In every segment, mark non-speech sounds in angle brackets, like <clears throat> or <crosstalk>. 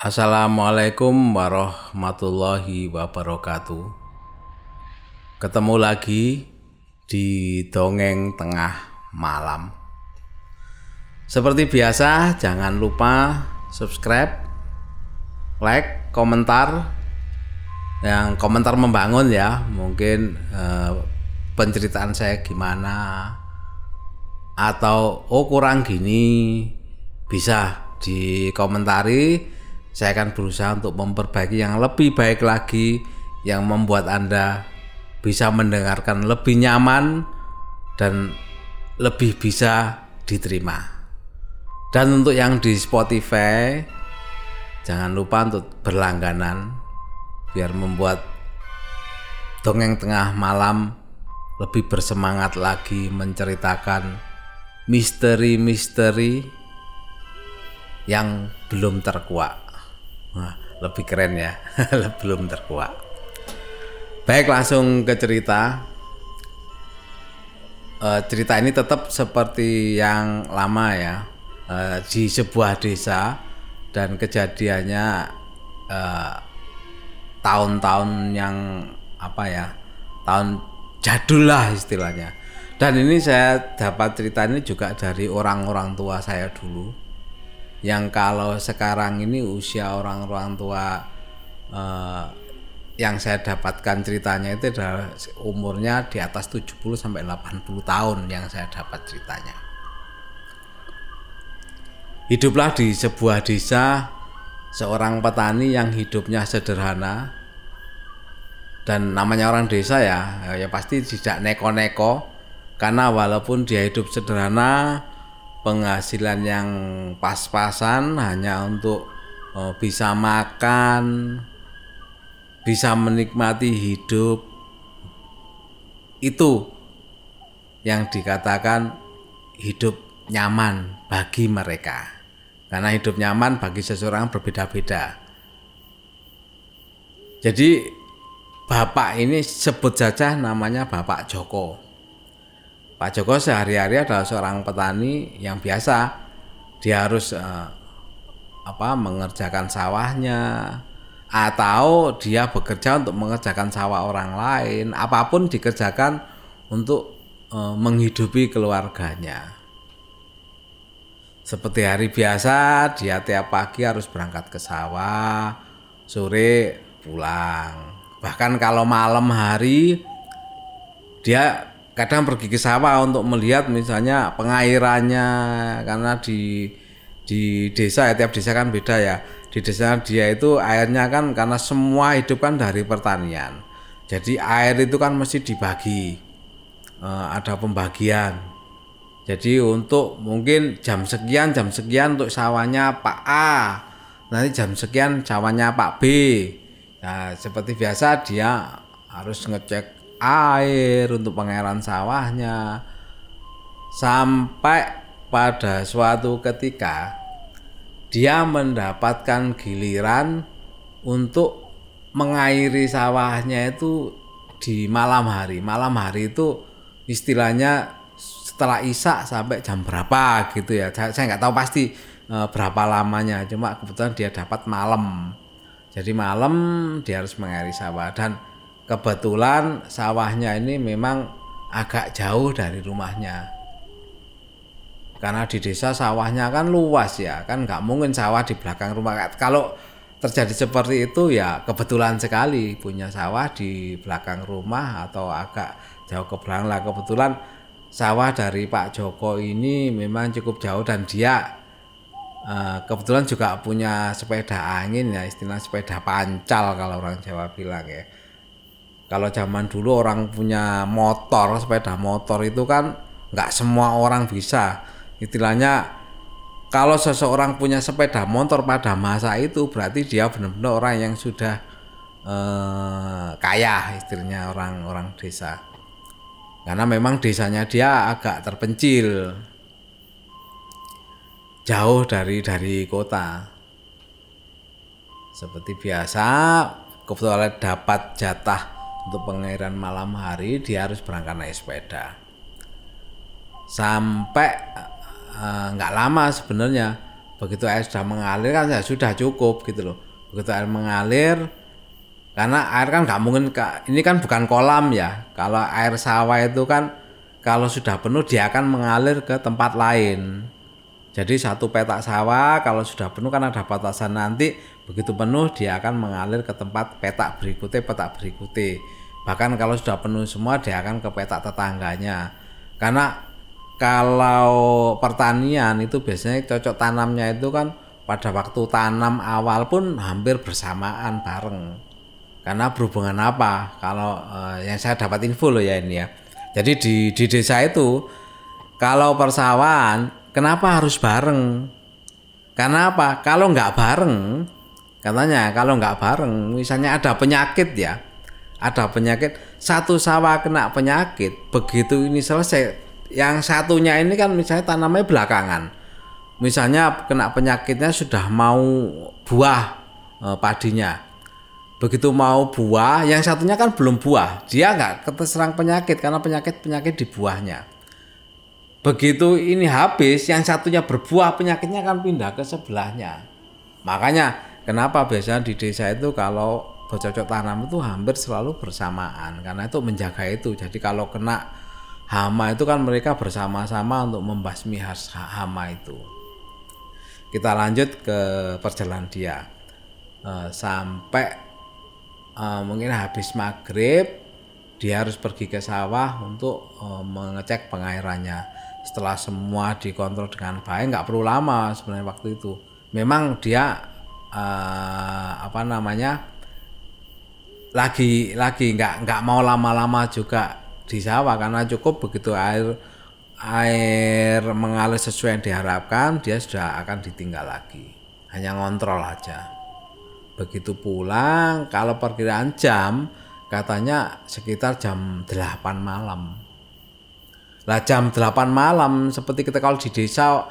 Assalamualaikum warahmatullahi wabarakatuh. Ketemu lagi di dongeng tengah malam. Seperti biasa, jangan lupa subscribe, like, komentar. Yang komentar membangun ya, mungkin eh, penceritaan saya gimana atau oh kurang gini bisa dikomentari saya akan berusaha untuk memperbaiki yang lebih baik lagi yang membuat Anda bisa mendengarkan lebih nyaman dan lebih bisa diterima. Dan untuk yang di Spotify jangan lupa untuk berlangganan biar membuat dongeng tengah malam lebih bersemangat lagi menceritakan misteri-misteri yang belum terkuak. Wah, lebih keren ya, <laughs> belum terkuak. Baik, langsung ke cerita. E, cerita ini tetap seperti yang lama ya, e, di sebuah desa dan kejadiannya tahun-tahun yang apa ya, tahun jadul lah istilahnya. Dan ini saya dapat cerita ini juga dari orang-orang tua saya dulu. Yang kalau sekarang ini usia orang-orang tua eh, yang saya dapatkan ceritanya itu adalah umurnya di atas 70 sampai 80 tahun yang saya dapat ceritanya. Hiduplah di sebuah desa seorang petani yang hidupnya sederhana dan namanya orang desa ya ya pasti tidak neko-neko karena walaupun dia hidup sederhana penghasilan yang pas-pasan hanya untuk uh, bisa makan bisa menikmati hidup itu yang dikatakan hidup nyaman bagi mereka karena hidup nyaman bagi seseorang berbeda-beda. Jadi bapak ini sebut saja namanya Bapak Joko. Pak Joko sehari-hari adalah seorang petani yang biasa. Dia harus eh, apa mengerjakan sawahnya atau dia bekerja untuk mengerjakan sawah orang lain, apa pun dikerjakan untuk eh, menghidupi keluarganya. Seperti hari biasa, dia tiap pagi harus berangkat ke sawah, sore pulang. Bahkan kalau malam hari, dia kadang pergi ke sawah untuk melihat misalnya pengairannya, karena di di desa ya tiap desa kan beda ya. Di desa dia itu airnya kan karena semua hidup kan dari pertanian. Jadi air itu kan mesti dibagi, eh, ada pembagian jadi untuk mungkin jam sekian jam sekian untuk sawahnya Pak A, nanti jam sekian sawahnya Pak B. Nah seperti biasa dia harus ngecek air untuk pengairan sawahnya. Sampai pada suatu ketika dia mendapatkan giliran untuk mengairi sawahnya itu di malam hari. Malam hari itu istilahnya setelah Isya sampai jam berapa gitu ya. Saya, saya nggak tahu pasti e, berapa lamanya. Cuma kebetulan dia dapat malam. Jadi malam dia harus mengairi sawah. Dan kebetulan sawahnya ini memang agak jauh dari rumahnya. Karena di desa sawahnya kan luas ya kan nggak mungkin sawah di belakang rumah. Kalau terjadi seperti itu ya kebetulan sekali punya sawah di belakang rumah atau agak jauh ke belakang lah. Kebetulan sawah dari Pak Joko ini memang cukup jauh dan dia uh, kebetulan juga punya sepeda angin ya istilah sepeda pancal kalau orang Jawa bilang ya. Kalau zaman dulu orang punya motor, sepeda motor itu kan nggak semua orang bisa. Istilahnya kalau seseorang punya sepeda motor pada masa itu berarti dia benar-benar orang yang sudah uh, kaya istilahnya orang-orang desa. Karena memang desanya dia agak terpencil. Jauh dari dari kota. Seperti biasa kebetulan dapat jatah untuk pengairan malam hari dia harus berangkat naik sepeda. Sampai eh, nggak uh, lama sebenarnya begitu air sudah mengalir kan ya sudah cukup gitu loh. Begitu air mengalir karena air kan nggak mungkin ini kan bukan kolam ya. Kalau air sawah itu kan kalau sudah penuh dia akan mengalir ke tempat lain. Jadi satu petak sawah kalau sudah penuh kan ada batasan nanti begitu penuh dia akan mengalir ke tempat petak berikutnya petak berikutnya bahkan kalau sudah penuh semua dia akan ke petak tetangganya karena kalau pertanian itu biasanya cocok tanamnya itu kan pada waktu tanam awal pun hampir bersamaan bareng. Karena berhubungan apa? Kalau eh, yang saya dapat info loh ya ini ya. Jadi di di desa itu kalau persawahan kenapa harus bareng? Karena apa? Kalau nggak bareng, katanya kalau nggak bareng, misalnya ada penyakit ya, ada penyakit, satu sawah kena penyakit, begitu ini selesai, yang satunya ini kan misalnya tanamnya belakangan. Misalnya kena penyakitnya sudah mau buah e, padinya. Begitu mau buah yang satunya kan belum buah dia nggak keterserang penyakit karena penyakit penyakit di buahnya. Begitu ini habis yang satunya berbuah penyakitnya kan pindah ke sebelahnya. Makanya kenapa biasanya di desa itu kalau bercocok tanam itu hampir selalu bersamaan karena itu menjaga itu jadi kalau kena hama itu kan mereka bersama-sama untuk membasmi hama itu. Kita lanjut ke perjalanan dia e, sampai e, mungkin habis maghrib dia harus pergi ke sawah untuk e, mengecek pengairannya. Setelah semua dikontrol dengan baik, nggak perlu lama sebenarnya waktu itu. Memang dia e, apa namanya lagi lagi nggak nggak mau lama-lama juga di sawah karena cukup begitu air air mengalir sesuai yang diharapkan dia sudah akan ditinggal lagi. Hanya ngontrol aja. Begitu pulang kalau perkiraan jam katanya sekitar jam 8 malam. Lah jam 8 malam seperti kita kalau di desa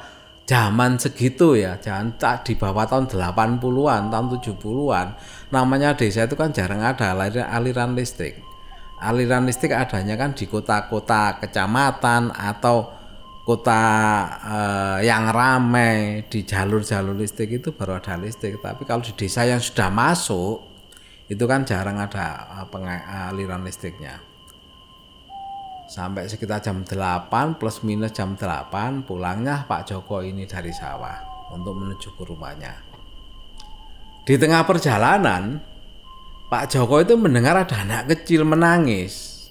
zaman segitu ya jangan tak di bawah tahun 80-an tahun 70-an namanya desa itu kan jarang ada aliran listrik. Aliran listrik adanya kan di kota-kota kecamatan atau kota eh, yang ramai di jalur-jalur listrik itu baru ada listrik. Tapi kalau di desa yang sudah masuk itu kan jarang ada eh, aliran listriknya sampai sekitar jam 8 plus minus jam 8 pulangnya Pak Joko ini dari sawah untuk menuju ke rumahnya di tengah perjalanan Pak Joko itu mendengar ada anak kecil menangis.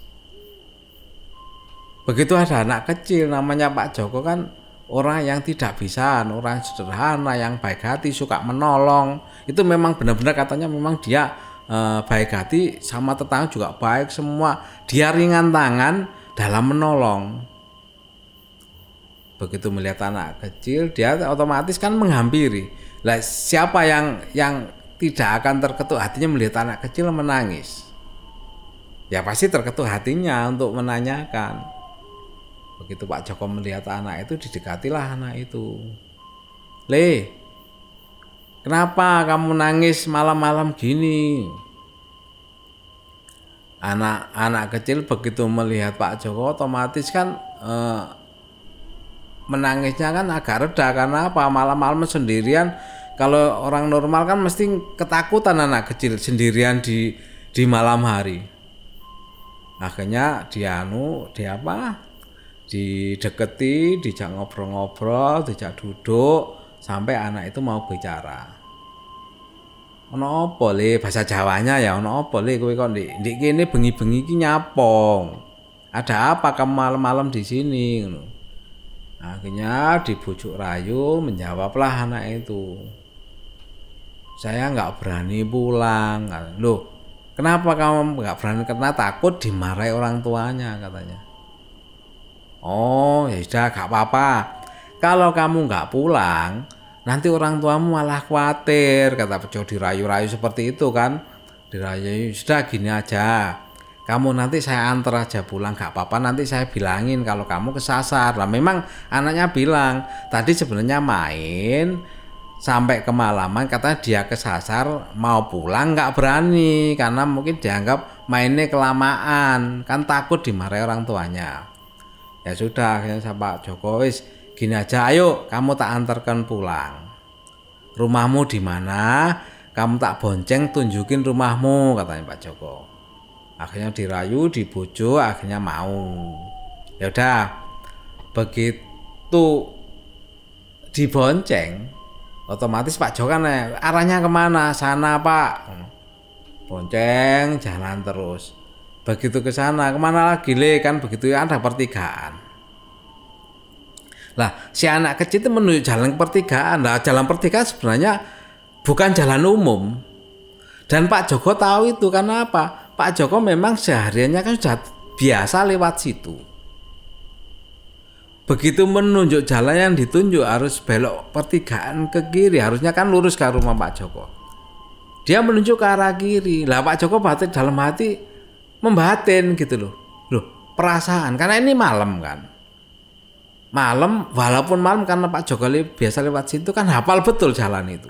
Begitu ada anak kecil namanya Pak Joko kan orang yang tidak bisa, orang sederhana, yang baik hati, suka menolong. Itu memang benar-benar katanya memang dia e, baik hati sama tetangga juga baik semua. Dia ringan tangan dalam menolong. Begitu melihat anak kecil, dia otomatis kan menghampiri. Lah siapa yang yang tidak akan terketuk hatinya melihat anak kecil menangis. Ya pasti terketuk hatinya untuk menanyakan. Begitu Pak Joko melihat anak itu, didekatilah anak itu. Le, kenapa kamu nangis malam-malam gini? Anak-anak kecil begitu melihat Pak Joko otomatis kan eh, menangisnya kan agak reda karena apa? Malam-malam sendirian kalau orang normal kan mesti ketakutan anak kecil sendirian di di malam hari. Akhirnya dia anu, dia apa? Dideketi, dijak ngobrol-ngobrol, dijak duduk sampai anak itu mau bicara. Ono apa le? Bahasa Jawanya ya ono apa le? Kowe kok ndik ndik kene bengi-bengi iki nyapong. Ada apa kamu malam-malam di sini Akhirnya dibujuk rayu menjawablah anak itu. Saya nggak berani pulang loh kenapa kamu nggak berani? Karena takut dimarahi orang tuanya katanya. Oh ya sudah gak apa-apa. Kalau kamu nggak pulang nanti orang tuamu malah khawatir kata Pejo dirayu-rayu seperti itu kan? Dirayu sudah gini aja. Kamu nanti saya antar aja pulang gak apa-apa. Nanti saya bilangin kalau kamu kesasar. Lah memang anaknya bilang tadi sebenarnya main sampai kemalaman katanya dia kesasar mau pulang nggak berani karena mungkin dianggap mainnya kelamaan. Kan takut dimarahi orang tuanya. Ya sudah akhirnya sama Pak gini aja ayo kamu tak antarkan pulang. Rumahmu di mana? Kamu tak bonceng tunjukin rumahmu katanya Pak Joko. Akhirnya dirayu dibujuk akhirnya mau. Ya udah begitu dibonceng otomatis Pak Joko kan arahnya ke mana? Sana Pak. Bonceng jalan terus. Begitu ke sana ke mana lagi le? Kan begitu ada pertigaan lah si anak kecil itu menuju jalan pertigaan lah jalan pertigaan sebenarnya bukan jalan umum dan Pak Joko tahu itu karena apa Pak Joko memang sehariannya kan sudah biasa lewat situ. Begitu menunjuk jalan yang ditunjuk harus belok pertigaan ke kiri, harusnya kan lurus ke rumah Pak Joko. Dia menunjuk ke arah kiri. Lah Pak Joko batin dalam hati membatin gitu loh. Loh, perasaan karena ini malam kan. Malam walaupun malam karena Pak Joko biasa lewat situ kan hafal betul jalan itu.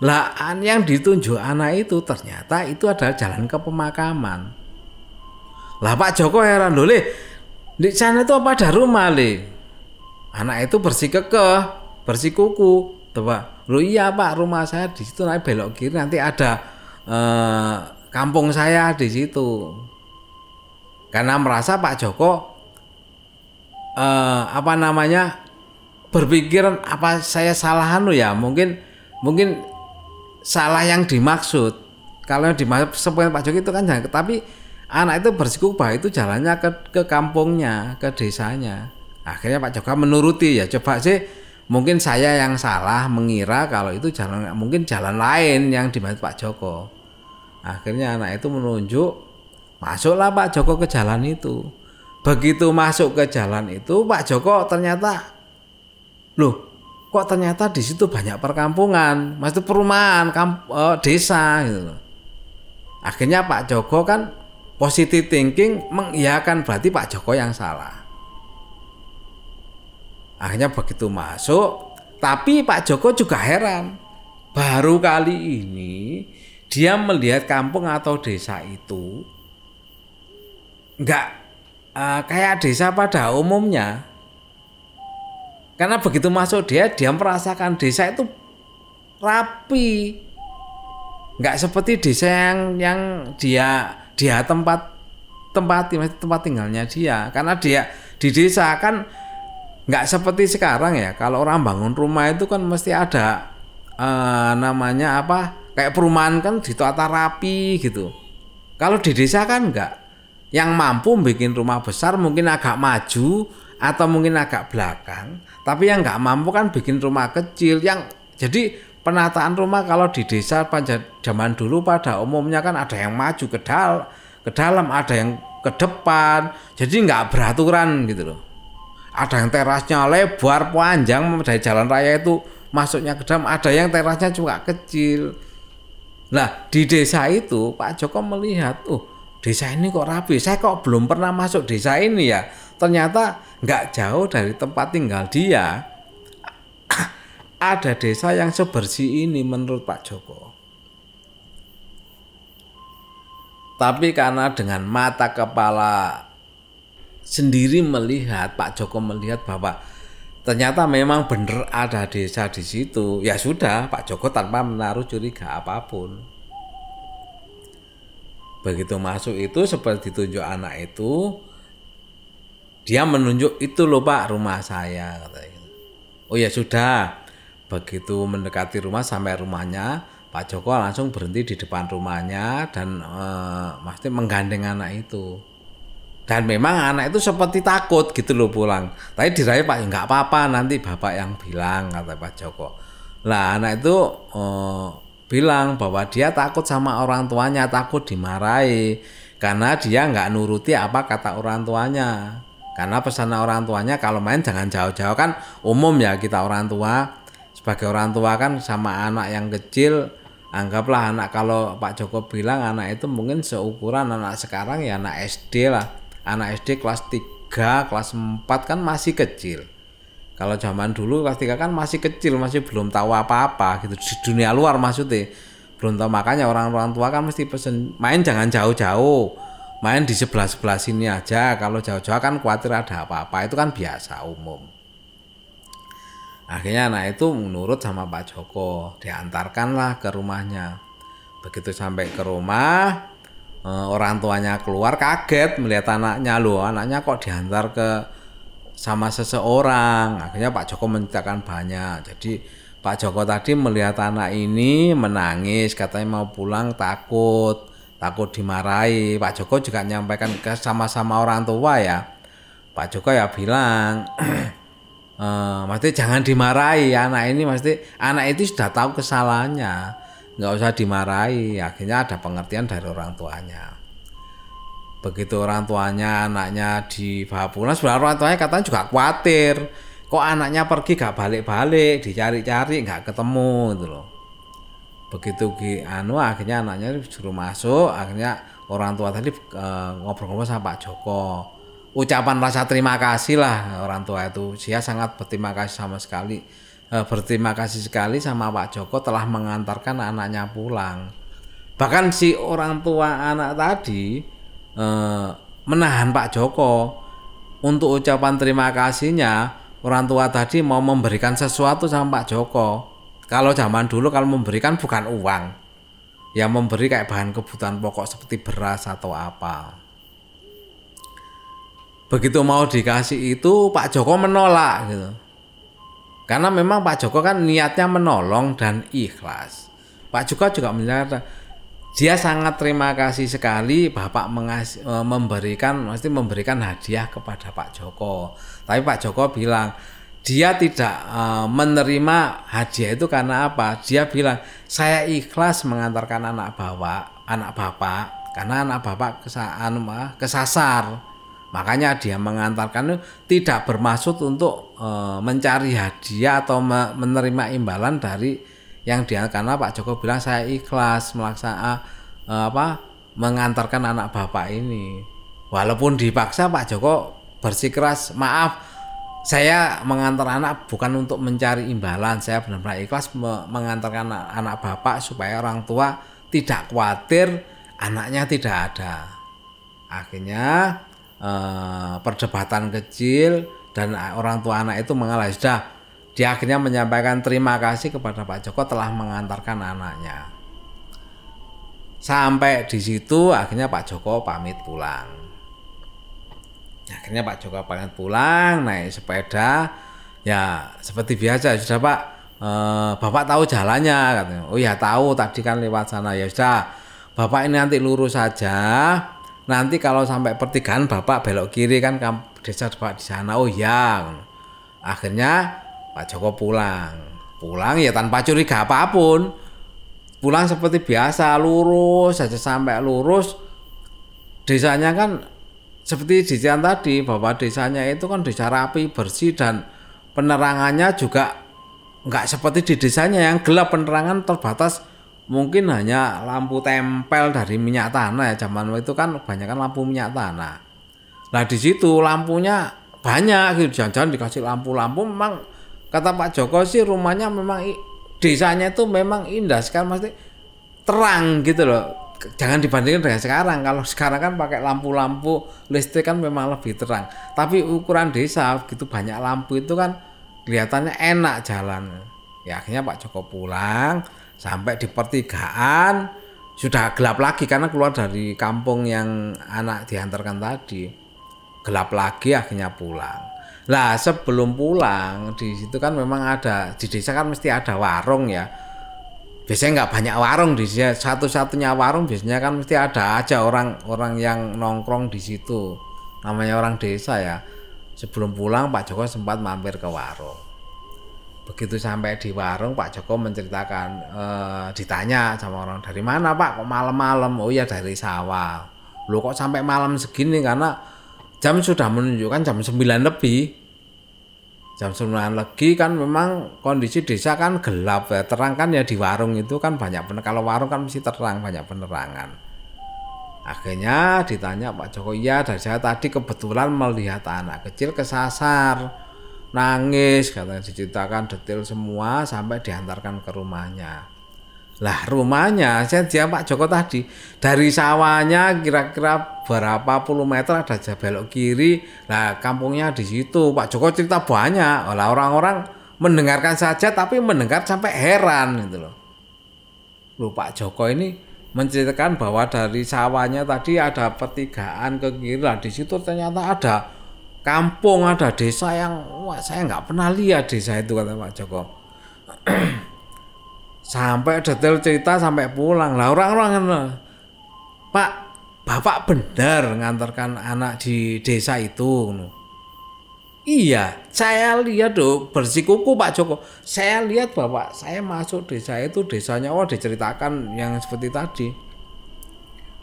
Lah yang ditunjuk anak itu ternyata itu adalah jalan ke pemakaman. Lah Pak Joko heran loh di sana itu apa ada rumah le? Anak itu bersih kekeh, bersih kuku, coba. Lo iya Pak rumah saya di situ naik belok kiri nanti ada eh, kampung saya di situ. Karena merasa Pak Joko eh, apa namanya berpikiran apa saya salahan lo ya mungkin mungkin salah yang dimaksud. Kalau yang dimaksud seperti Pak Jokowi itu kan jangan, tapi anak itu bersikubah itu jalannya ke ke kampungnya, ke desanya. Akhirnya Pak Jokowi menuruti ya coba sih mungkin saya yang salah mengira kalau itu jalan mungkin jalan lain yang dimaksud Pak Joko. Akhirnya anak itu menunjuk masuklah Pak Joko ke jalan itu. Begitu masuk ke jalan itu Pak Joko ternyata loh kok ternyata di situ banyak perkampungan, maksud perumahan, kamp, uh, desa gitu Akhirnya Pak Joko kan positive thinking mengiyakan berarti Pak Joko yang salah. Akhirnya begitu masuk, tapi Pak Joko juga heran. Baru kali ini dia melihat kampung atau desa itu enggak uh, kayak desa pada umumnya karena begitu masuk dia, dia merasakan desa itu rapi. Nggak seperti desa yang yang dia dia tempat tempat tempat tinggalnya dia. Karena dia di desa kan nggak seperti sekarang ya. Kalau orang bangun rumah itu kan mesti ada uh, namanya apa? Kayak perumahan kan ditata rapi gitu. Kalau di desa kan enggak. Yang mampu bikin rumah besar mungkin agak maju atau mungkin agak belakang. Tapi yang nggak mampu kan bikin rumah kecil. Yang jadi penataan rumah kalau di desa pada zaman dulu pada umumnya kan ada yang maju ke dal ke dalam ada yang ke depan. Jadi nggak beraturan gitu loh. Ada yang terasnya lebar panjang dari jalan raya itu masuknya ke dalam. Ada yang terasnya juga kecil. Nah di desa itu Pak Joko melihat oh desa ini kok rapi saya kok belum pernah masuk desa ini ya ternyata nggak jauh dari tempat tinggal dia <coughs> ada desa yang sebersih ini menurut Pak Joko. Tapi karena dengan mata kepala sendiri melihat Pak Joko melihat bahwa ternyata memang benar ada desa di situ, ya sudah Pak Joko tanpa menaruh curiga apa pun. Begitu masuk itu seperti ditunjuk anak itu, dia menunjuk itu loh pak rumah saya katanya oh ya sudah. Begitu mendekati rumah sampai rumahnya Pak Joko langsung berhenti di depan rumahnya dan uh, pasti menggandeng anak itu. Dan memang anak itu seperti takut gitu loh pulang. Tapi diraih Pak nggak apa-apa nanti bapak yang bilang kata Pak Joko. Lah anak itu uh, bilang bahwa dia takut sama orang tuanya takut dimarahi. Karena dia nggak nuruti apa kata orang tuanya. Karena pesan orang tuanya kalau main jangan jauh-jauh. Kan umum ya kita orang tua. Sebagai orang tua kan sama anak yang kecil anggaplah anak kalau Pak Joko bilang anak itu mungkin seukuran anak sekarang ya anak SD lah. Anak SD kelas 3 kelas 4 kan masih kecil kalau zaman dulu 3 kan masih kecil masih belum tahu apa-apa gitu. Di dunia luar maksudnya. Belum tahu makanya orang-orang tua kan mesti pesen main jangan jauh-jauh. Main di sebelah-sebelah sini aja. Kalau jauh-jauh kan khawatir ada apa-apa. Itu kan biasa umum. Akhirnya anak itu menurut sama Pak Joko, diantarkanlah ke rumahnya. Begitu sampai ke rumah, eh, orang tuanya keluar kaget melihat anaknya. Loh, anaknya kok diantar ke sama seseorang. Akhirnya Pak Joko menceritakan banyak. Jadi Pak Joko tadi melihat anak ini menangis, katanya mau pulang takut, takut dimarahi. Pak Joko juga menyampaikan ke sama-sama orang tua ya Pak Joko ya bilang uh, <clears throat> mesti jangan dimarahi anak ini mesti anak itu sudah tahu kesalahannya nggak usah dimarahi akhirnya ada pengertian dari orang tuanya begitu orang tuanya anaknya dibawa pulang sebenarnya orang tuanya katanya juga khawatir kok anaknya pergi gak balik-balik dicari-cari nggak ketemu gitu loh begitu anu akhirnya anaknya disuruh masuk akhirnya orang tua tadi eh, ngobrol-ngobrol sama Pak Joko ucapan rasa terima kasih lah orang tua itu. Dia sangat berterima kasih sama sekali. Eh, berterima kasih sekali sama Pak Joko telah mengantarkan anaknya pulang. Bahkan si orang tua anak tadi eh, menahan Pak Joko untuk ucapan terima kasihnya. Orang tua tadi mau memberikan sesuatu sama Pak Joko. Kalau zaman dulu kalau memberikan bukan uang, ya memberi kayak bahan kebutuhan pokok seperti beras atau apa begitu mau dikasih itu Pak Joko menolak gitu. Karena memang Pak Joko kan niatnya menolong dan ikhlas. Pak Joko juga menyatakan dia sangat terima kasih sekali Bapak mengasih, e, memberikan mesti memberikan hadiah kepada Pak Joko. Tapi Pak Joko bilang dia tidak uh, menerima hadiah itu karena apa? Dia bilang saya ikhlas mengantarkan anak bapak, anak bapak karena anak bapak kesaan kesasar Makanya dia mengantarkan itu tidak bermaksud untuk e, mencari hadiah atau me, menerima imbalan dari yang dia karena Pak Joko bilang saya ikhlas melaksanakan e, apa mengantarkan anak bapak ini. Walaupun dipaksa Pak Joko bersikeras maaf saya mengantar anak bukan untuk mencari imbalan, saya benar-benar ikhlas me mengantarkan anak, anak bapak supaya orang tua tidak khawatir anaknya tidak ada. Akhirnya eh, perdebatan kecil dan orang tua anak itu mengalah sudah dia akhirnya menyampaikan terima kasih kepada Pak Joko telah mengantarkan anaknya. Sampai di situ akhirnya Pak Joko pamit pulang. Akhirnya Pak Joko pamit pulang naik sepeda. Ya seperti biasa sudah Pak. Eh, Bapak tahu jalannya katanya. Oh ya tahu. Tadi kan lewat sana. Ya sudah Bapak ini nanti lurus saja. Nanti kalau sampai pertigaan bapak belok kiri kan desa bapak di sana. Oh ya akhirnya Pak Joko pulang. Pulang ya tanpa curiga apa pun. Pulang seperti biasa lurus saja sampai lurus. Desanya kan seperti diceritain tadi bahwa desanya itu kan desa rapi bersih dan penerangannya juga nggak seperti di desanya. Yang gelap penerangan terbatas mungkin hanya lampu tempel dari minyak tanah ya. Zaman itu kan kebanyakan lampu minyak tanah. Nah di situ lampunya banyak gitu. Jangan-jangan dikasih lampu-lampu memang kata Pak Joko sih rumahnya memang desanya itu memang indah. Sekali pasti terang gitu loh. Jangan dibandingkan dengan sekarang. Kalau sekarang kan pakai lampu-lampu listrik kan memang lebih terang. Tapi ukuran desa gitu banyak lampu itu kan kelihatannya enak jalan ya akhirnya Pak Joko pulang sampai di pertigaan. Sudah gelap lagi karena keluar dari kampung yang anak diantarkan tadi. Gelap lagi akhirnya pulang lah sebelum pulang di situ kan memang ada di desa kan mesti ada warung ya. Biasanya nggak banyak warung di sini satu-satunya warung biasanya kan mesti ada aja orang-orang yang nongkrong di situ. Namanya orang desa ya. Sebelum pulang Pak Joko sempat mampir ke warung. Begitu sampai di warung Pak Joko menceritakan e, ditanya sama orang dari mana Pak? Kok malam-malam? Oh ya dari sawah. Lo kok sampai malam segini? Karena jam sudah menunjukkan jam 9 lebih. Jam 9 lagi kan memang kondisi desa kan gelap ya. Terang kan ya di warung itu kan banyak bener. Kalau warung kan mesti terang banyak penerangan. Akhirnya ditanya Pak Joko iya dari saya tadi kebetulan melihat anak kecil kesasar nangis katanya diceritakan detail semua sampai diantarkan ke rumahnya lah rumahnya saya dia Pak Joko tadi. Dari sawahnya kira-kira berapa puluh meter ada belok kiri. Lah kampungnya di situ. Pak Joko cerita banyak. Lah orang-orang mendengarkan saja tapi mendengar sampai heran gitu loh. Loh Pak Joko ini menceritakan bahwa dari sawahnya tadi ada pertigaan ke kiri. Lah di situ ternyata ada kampung ada desa yang wah saya nggak pernah lihat desa itu kata Pak Joko <clears throat> sampai detail cerita sampai pulang lah orang-orang Pak Bapak benar ngantarkan anak di desa itu Iya, saya lihat tuh bersikuku Pak Joko. Saya lihat Bapak, saya masuk desa itu desanya oh diceritakan yang seperti tadi.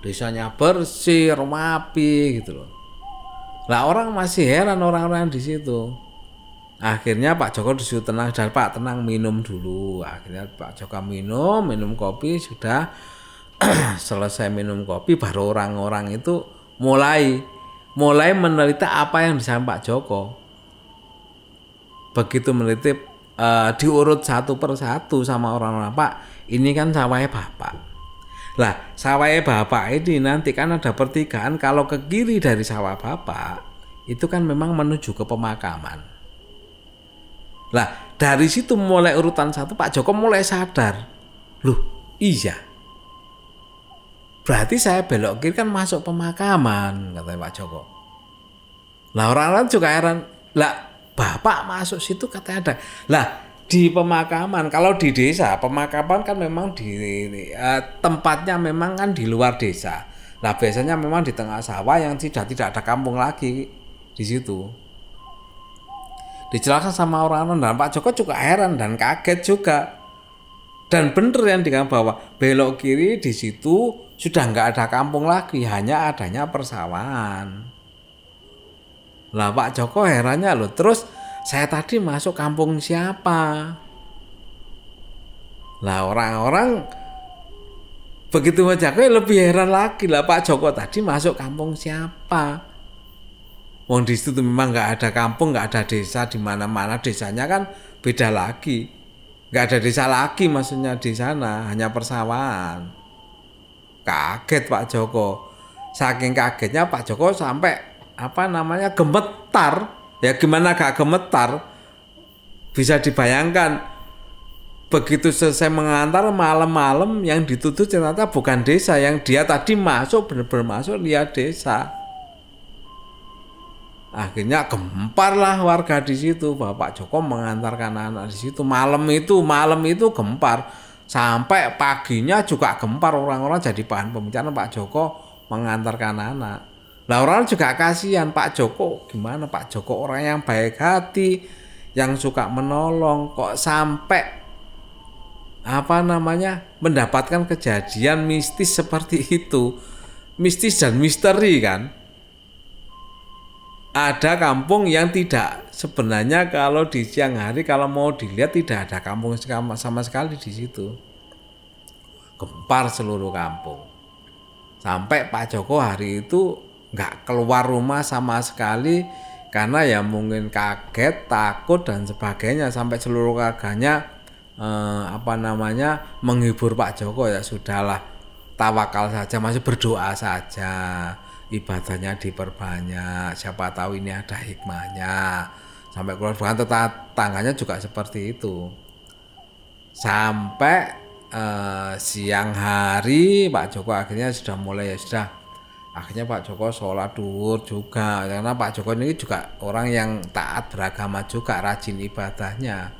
Desanya bersih, rapi gitu loh. Lah orang masih heran orang-orang di situ. Akhirnya Pak Joko disuruh tenang dan Pak tenang minum dulu. Akhirnya Pak Joko minum, minum kopi sudah. <clears throat> Selesai minum kopi baru orang-orang itu mulai mulai meneliti apa yang disampaikan Pak Joko. Begitu meneliti uh, diurut satu per satu sama orang-orang Pak ini kan sawahnya Bapak. Lah sawahnya Bapak ini nanti kan ada pertigaan kalau ke kiri dari sawah Bapak itu kan memang menuju ke pemakaman lah dari situ mulai urutan satu Pak Joko mulai sadar. Loh iya. Berarti saya belok kiri kan masuk pemakaman katanya Pak Joko. Lah orang-orang juga heran. Lah bapak masuk situ katanya ada. Lah di pemakaman kalau di desa pemakaman kan memang di uh, tempatnya memang kan di luar desa. Lah biasanya memang di tengah sawah yang tidak tidak ada kampung lagi di situ dijelaskan sama orang-orang dan Pak Joko juga heran dan kaget juga dan bener yang dikatakan bahwa belok kiri di situ sudah nggak ada kampung lagi hanya adanya persawahan lah Pak Joko herannya loh. Terus saya tadi masuk kampung siapa? Lah orang-orang begitu Joko lebih heran lagi lah Pak Joko tadi masuk kampung siapa? Wong di situ memang nggak ada kampung, nggak ada desa di mana-mana desanya kan beda lagi. Nggak ada desa lagi maksudnya di sana, hanya persawahan. Kaget Pak Joko. Saking kagetnya Pak Joko sampai apa namanya gemetar ya gimana gak gemetar bisa dibayangkan begitu selesai mengantar malam-malam yang dituduh ternyata bukan desa yang dia tadi masuk benar-benar masuk lihat desa akhirnya gemparlah warga di situ. Bapak Joko mengantarkan anak di situ. Malam itu malam itu gempar. Sampai paginya juga gempar. Orang-orang jadi bahan pembicaraan. Pak Joko mengantarkan anak. Lah orang juga kasihan. Pak Joko gimana? Pak Joko orang yang baik hati, yang suka menolong. Kok sampai apa namanya mendapatkan kejadian mistis seperti itu. Mistis dan misteri kan. Ada kampung yang tidak sebenarnya kalau di siang hari kalau mau dilihat tidak ada kampung sama sekali di situ. Gempar seluruh kampung. Sampai Pak Joko hari itu nggak keluar rumah sama sekali karena ya mungkin kaget, takut dan sebagainya sampai seluruh keluarganya eh, apa namanya menghibur Pak Joko ya sudahlah tawakal saja masih berdoa saja ibadahnya diperbanyak siapa tahu ini ada hikmahnya. Sampai keluarga tetangganya juga seperti itu. Sampai eh, siang hari Pak Joko akhirnya sudah mulai ya sudah. Akhirnya Pak Joko sholat duhur juga karena Pak Joko ini juga orang yang taat beragama juga rajin ibadahnya.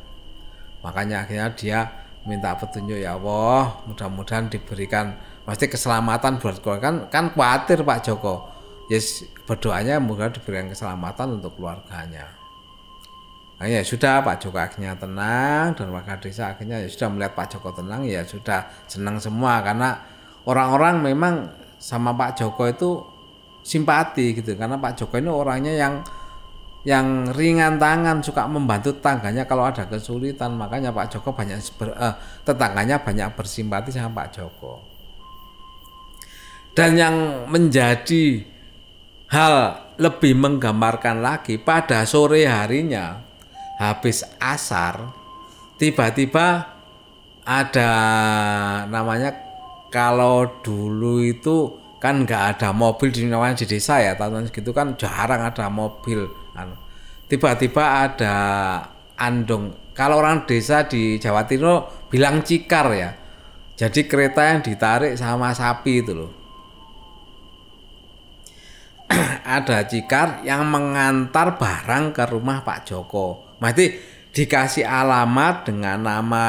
Makanya akhirnya dia minta petunjuk ya Allah mudah-mudahan diberikan pasti keselamatan buat keluarga kan kan khawatir Pak Joko. Yes berdoanya moga diberikan keselamatan untuk keluarganya. Nah, ya sudah Pak Joko akhirnya tenang dan warga desa akhirnya ya sudah melihat Pak Joko tenang ya sudah senang semua. Karena orang-orang memang sama Pak Joko itu simpati gitu. Karena Pak Joko ini orangnya yang yang ringan tangan suka membantu tangganya kalau ada kesulitan. Makanya Pak Joko banyak eh, tetangganya banyak bersimpati sama Pak Joko dan yang menjadi hal lebih menggambarkan lagi pada sore harinya habis asar tiba-tiba ada namanya kalau dulu itu kan nggak ada mobil di namanya di desa ya tahun segitu kan jarang ada mobil anu. tiba-tiba ada andong kalau orang desa di Jawa Timur bilang cikar ya. Jadi kereta yang ditarik sama sapi itu loh. <clears throat> Ada cikar yang mengantar barang ke rumah Pak Joko. Berarti dikasih alamat dengan nama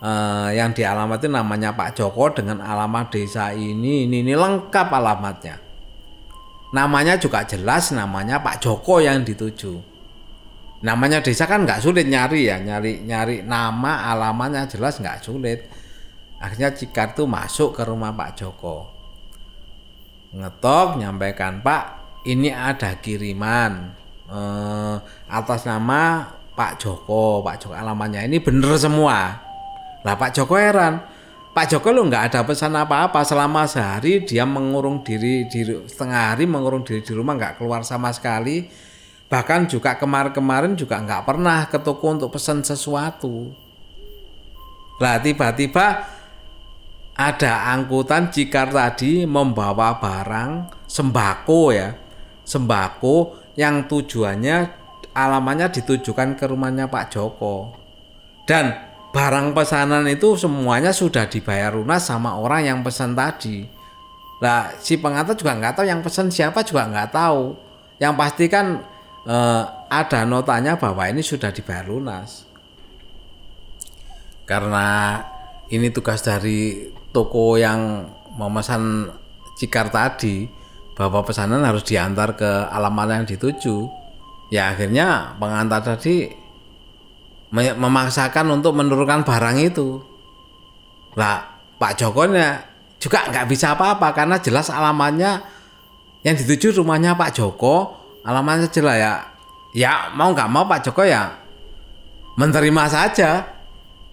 eh, yang dialamatin namanya Pak Joko dengan alamat desa ini ini ini lengkap alamatnya. Namanya juga jelas namanya Pak Joko yang dituju namanya desa kan nggak sulit nyari ya nyari nyari nama alamatnya jelas nggak sulit akhirnya Cikar tuh masuk ke rumah Pak Joko ngetok nyampaikan Pak ini ada kiriman eh, atas nama Pak Joko Pak Joko alamatnya. Ini bener semua. Lah Pak Joko heran. Pak Joko lo nggak ada pesan apa-apa. Selama sehari dia mengurung diri di setengah hari mengurung diri di rumah nggak keluar sama sekali. Bahkan juga kemarin-kemarin juga nggak pernah ke toko untuk pesan sesuatu. Lah tiba-tiba ada angkutan Cikar tadi membawa barang sembako ya. Sembako yang tujuannya alamannya ditujukan ke rumahnya Pak Joko. Dan barang pesanan itu semuanya sudah dibayar lunas sama orang yang pesan tadi. Lah si pengantar juga nggak tahu yang pesan siapa juga nggak tahu. Yang pasti kan eh, ada notanya bahwa ini sudah dibayar lunas. Karena ini tugas dari toko yang memesan cikar tadi bahwa pesanan harus diantar ke alamat yang dituju. Ya akhirnya pengantar tadi memaksakan untuk menurunkan barang itu. Lah Pak Joko juga nggak bisa apa-apa karena jelas alamatnya yang dituju rumahnya Pak Joko alamatnya jelas ya ya mau nggak mau Pak Joko ya menerima saja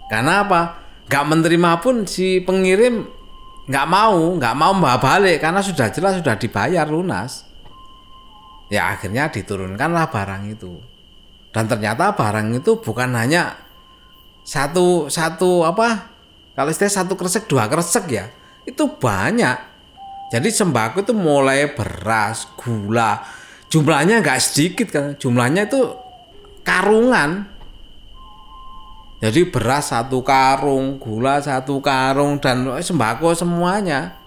karena apa nggak menerima pun si pengirim nggak mau nggak mau membawa balik karena sudah jelas sudah dibayar lunas. Ya akhirnya diturunkanlah barang itu. Dan ternyata barang itu bukan hanya satu satu apa kalau istilah satu kresek dua kresek ya itu banyak. Jadi sembako itu mulai beras gula jumlahnya nggak sedikit kan. Jumlahnya itu karungan jadi beras satu karung gula satu karung dan sembako semuanya.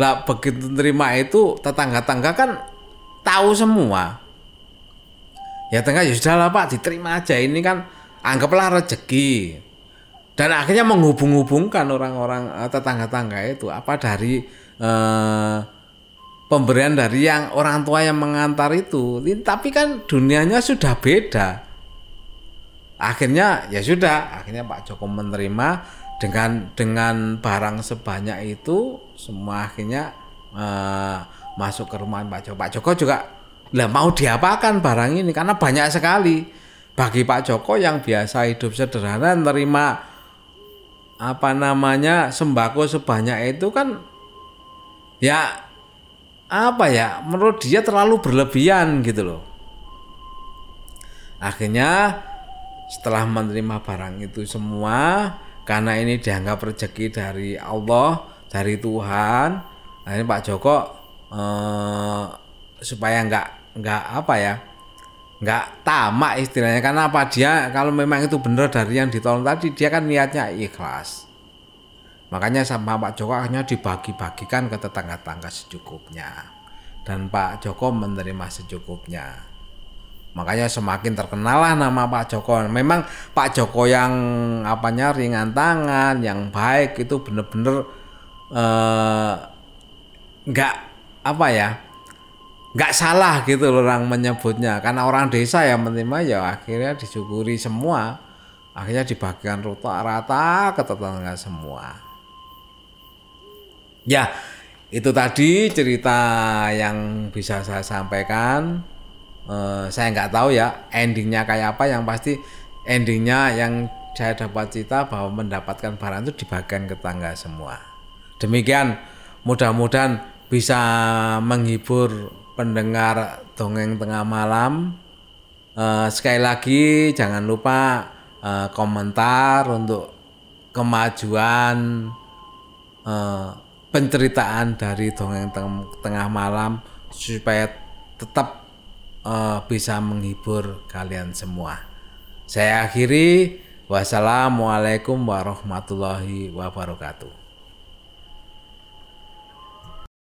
Lah begitu terima itu tetangga-tangga kan tahu semua. Ya tengah ya sudah lah pak diterima aja. Ini kan anggaplah rezeki. Dan akhirnya menghubung-hubungkan orang-orang eh, tetangga-tangga itu. Apa dari eh, pemberian dari yang orang tua yang mengantar itu. Tapi kan dunianya sudah beda akhirnya ya sudah akhirnya Pak Joko menerima dengan dengan barang sebanyak itu semua akhirnya uh, masuk ke rumah Pak Joko Pak Joko juga lah mau diapakan barang ini? Karena banyak sekali. Bagi Pak Joko yang biasa hidup sederhana menerima apa namanya sembako sebanyak itu kan ya apa ya menurut dia terlalu berlebihan gitu loh. Akhirnya setelah menerima barang itu semua karena ini dianggap rezeki dari Allah dari Tuhan akhirnya Pak Joko eh, supaya nggak nggak apa ya nggak tamak istilahnya karena apa dia kalau memang itu benar dari yang ditolong tadi dia kan niatnya ikhlas Makanya sama Pak Joko akhirnya dibagi-bagikan ke tetangga-tetangga secukupnya. Dan Pak Joko menerima secukupnya. Makanya semakin terkenal lah nama Pak Joko. Memang Pak Joko yang apanya ringan tangan, yang baik itu bener-bener eh, nggak -bener, apa ya nggak salah gitu loh orang menyebutnya karena orang desa yang menerima ya akhirnya disyukuri semua akhirnya dibagikan rata ke tetangga semua Ya, itu tadi cerita yang bisa saya sampaikan. Uh, saya nggak tahu ya endingnya kayak apa. Yang pasti endingnya yang saya dapat cerita bahwa mendapatkan barang itu dibagikan ke tangga semua. Demikian, mudah-mudahan bisa menghibur pendengar dongeng tengah malam. Uh, sekali lagi jangan lupa uh, komentar untuk kemajuan uh, penceritaan dari dongeng tengah malam supaya tetap uh, bisa menghibur kalian semua. Saya akhiri wassalamualaikum warahmatullahi wabarakatuh.